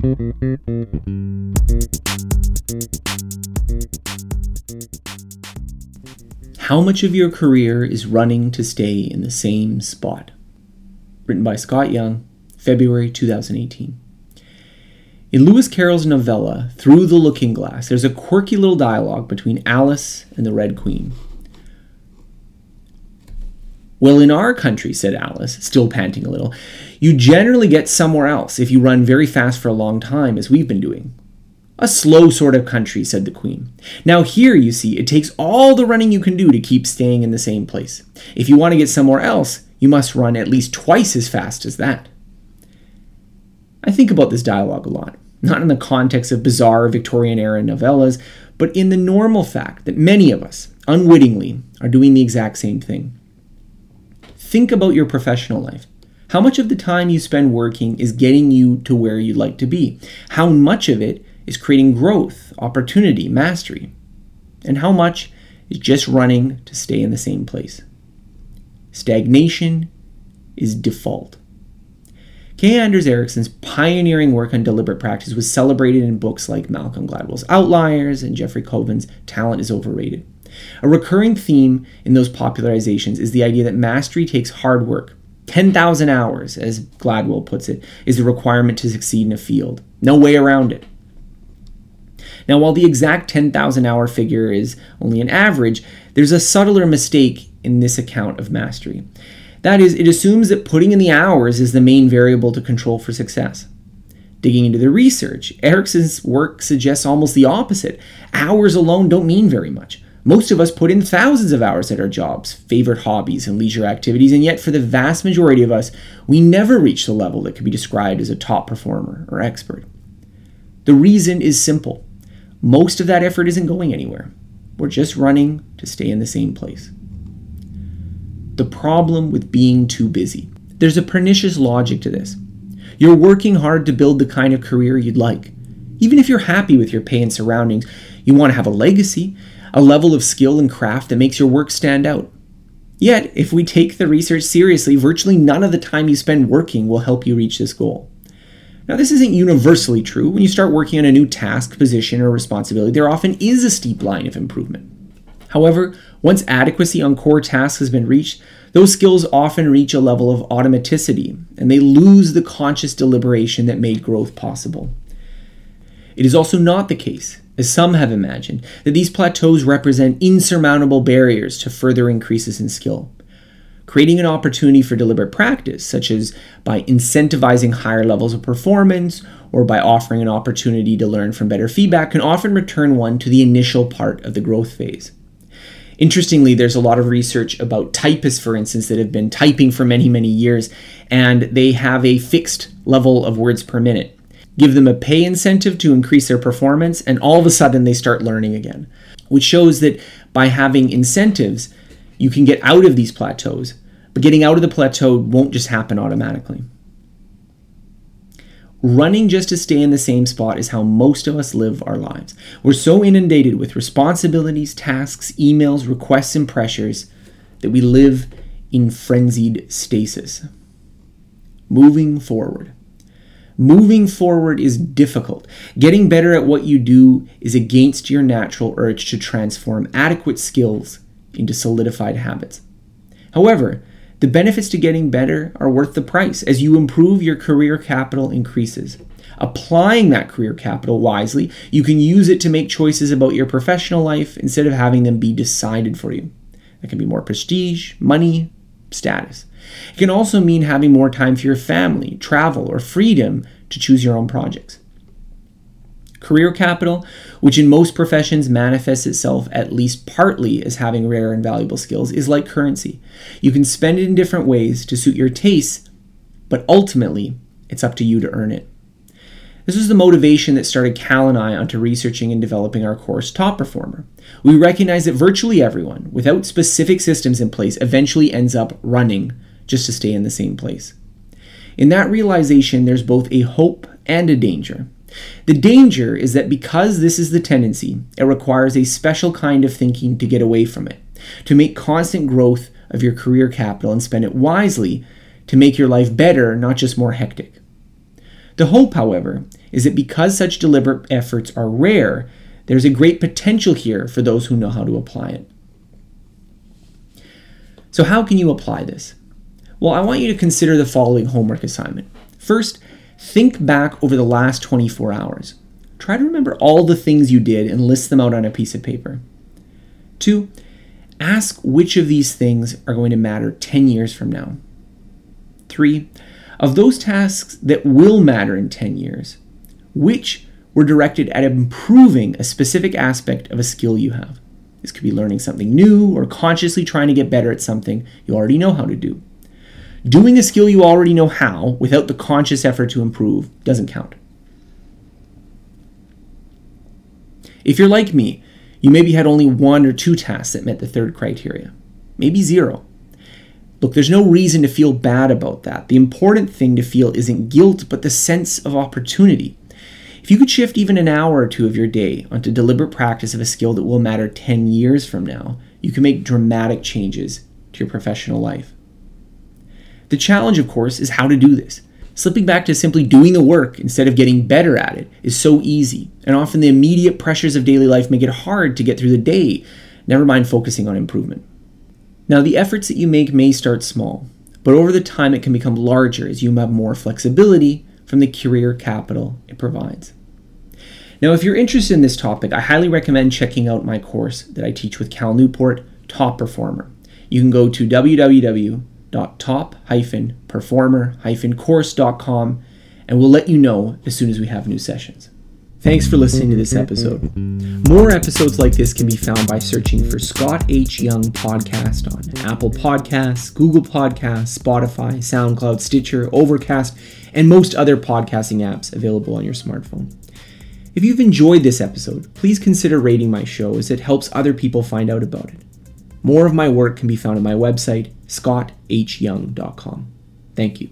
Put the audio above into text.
How much of your career is running to stay in the same spot? Written by Scott Young, February 2018. In Lewis Carroll's novella, Through the Looking Glass, there's a quirky little dialogue between Alice and the Red Queen. Well, in our country, said Alice, still panting a little, you generally get somewhere else if you run very fast for a long time, as we've been doing. A slow sort of country, said the Queen. Now, here, you see, it takes all the running you can do to keep staying in the same place. If you want to get somewhere else, you must run at least twice as fast as that. I think about this dialogue a lot, not in the context of bizarre Victorian era novellas, but in the normal fact that many of us, unwittingly, are doing the exact same thing. Think about your professional life. How much of the time you spend working is getting you to where you'd like to be? How much of it is creating growth, opportunity, mastery? And how much is just running to stay in the same place? Stagnation is default. K. Anders Ericsson's pioneering work on deliberate practice was celebrated in books like Malcolm Gladwell's Outliers and Jeffrey Colvin's Talent is Overrated. A recurring theme in those popularizations is the idea that mastery takes hard work. 10,000 hours, as Gladwell puts it, is the requirement to succeed in a field. No way around it. Now, while the exact 10,000 hour figure is only an average, there's a subtler mistake in this account of mastery. That is, it assumes that putting in the hours is the main variable to control for success. Digging into the research, Ericsson's work suggests almost the opposite. Hours alone don't mean very much. Most of us put in thousands of hours at our jobs, favorite hobbies, and leisure activities, and yet for the vast majority of us, we never reach the level that could be described as a top performer or expert. The reason is simple most of that effort isn't going anywhere. We're just running to stay in the same place. The problem with being too busy. There's a pernicious logic to this. You're working hard to build the kind of career you'd like. Even if you're happy with your pay and surroundings, you want to have a legacy a level of skill and craft that makes your work stand out. Yet, if we take the research seriously, virtually none of the time you spend working will help you reach this goal. Now, this isn't universally true. When you start working on a new task, position, or responsibility, there often is a steep line of improvement. However, once adequacy on core tasks has been reached, those skills often reach a level of automaticity and they lose the conscious deliberation that made growth possible. It is also not the case as some have imagined, that these plateaus represent insurmountable barriers to further increases in skill. Creating an opportunity for deliberate practice, such as by incentivizing higher levels of performance or by offering an opportunity to learn from better feedback, can often return one to the initial part of the growth phase. Interestingly, there's a lot of research about typists, for instance, that have been typing for many, many years, and they have a fixed level of words per minute give them a pay incentive to increase their performance, and all of a sudden they start learning again, which shows that by having incentives, you can get out of these plateaus, but getting out of the plateau won't just happen automatically. Running just to stay in the same spot is how most of us live our lives. We're so inundated with responsibilities, tasks, emails, requests, and pressures that we live in frenzied stasis. Moving forward. Moving forward is difficult. Getting better at what you do is against your natural urge to transform adequate skills into solidified habits. However, the benefits to getting better are worth the price as you improve your career capital increases. Applying that career capital wisely, you can use it to make choices about your professional life instead of having them be decided for you. That can be more prestige, money, status. It can also mean having more time for your family, travel, or freedom to choose your own projects. Career capital, which in most professions manifests itself at least partly as having rare and valuable skills, is like currency. You can spend it in different ways to suit your tastes, but ultimately, it's up to you to earn it. This was the motivation that started Cal and I onto researching and developing our course Top Performer. We recognize that virtually everyone, without specific systems in place, eventually ends up running just to stay in the same place. In that realization, there's both a hope and a danger. The danger is that because this is the tendency, it requires a special kind of thinking to get away from it, to make constant growth of your career capital and spend it wisely to make your life better, not just more hectic. The hope, however, is that because such deliberate efforts are rare, there's a great potential here for those who know how to apply it. So, how can you apply this? Well, I want you to consider the following homework assignment. First, think back over the last 24 hours. Try to remember all the things you did and list them out on a piece of paper. Two, ask which of these things are going to matter 10 years from now. Three, of those tasks that will matter in 10 years, which were directed at improving a specific aspect of a skill you have? This could be learning something new or consciously trying to get better at something you already know how to do. Doing a skill you already know how without the conscious effort to improve doesn't count. If you're like me, you maybe had only one or two tasks that met the third criteria, maybe zero. Look, there's no reason to feel bad about that. The important thing to feel isn't guilt, but the sense of opportunity. If you could shift even an hour or two of your day onto deliberate practice of a skill that will matter 10 years from now, you can make dramatic changes to your professional life. The challenge, of course, is how to do this. Slipping back to simply doing the work instead of getting better at it is so easy, and often the immediate pressures of daily life make it hard to get through the day, never mind focusing on improvement. Now, the efforts that you make may start small, but over the time it can become larger as you have more flexibility from the career capital it provides. Now, if you're interested in this topic, I highly recommend checking out my course that I teach with Cal Newport, Top Performer. You can go to www www.top-performer-course.com and we'll let you know as soon as we have new sessions. Thanks for listening to this episode. More episodes like this can be found by searching for Scott H. Young Podcast on Apple Podcasts, Google Podcasts, Spotify, SoundCloud, Stitcher, Overcast, and most other podcasting apps available on your smartphone. If you've enjoyed this episode, please consider rating my show as it helps other people find out about it. More of my work can be found on my website, scotthyoung.com. Thank you.